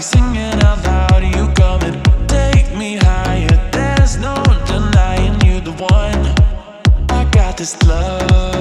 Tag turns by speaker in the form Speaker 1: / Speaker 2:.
Speaker 1: this singing out loud. You coming? take me higher. There's no denying you the one. I got this love.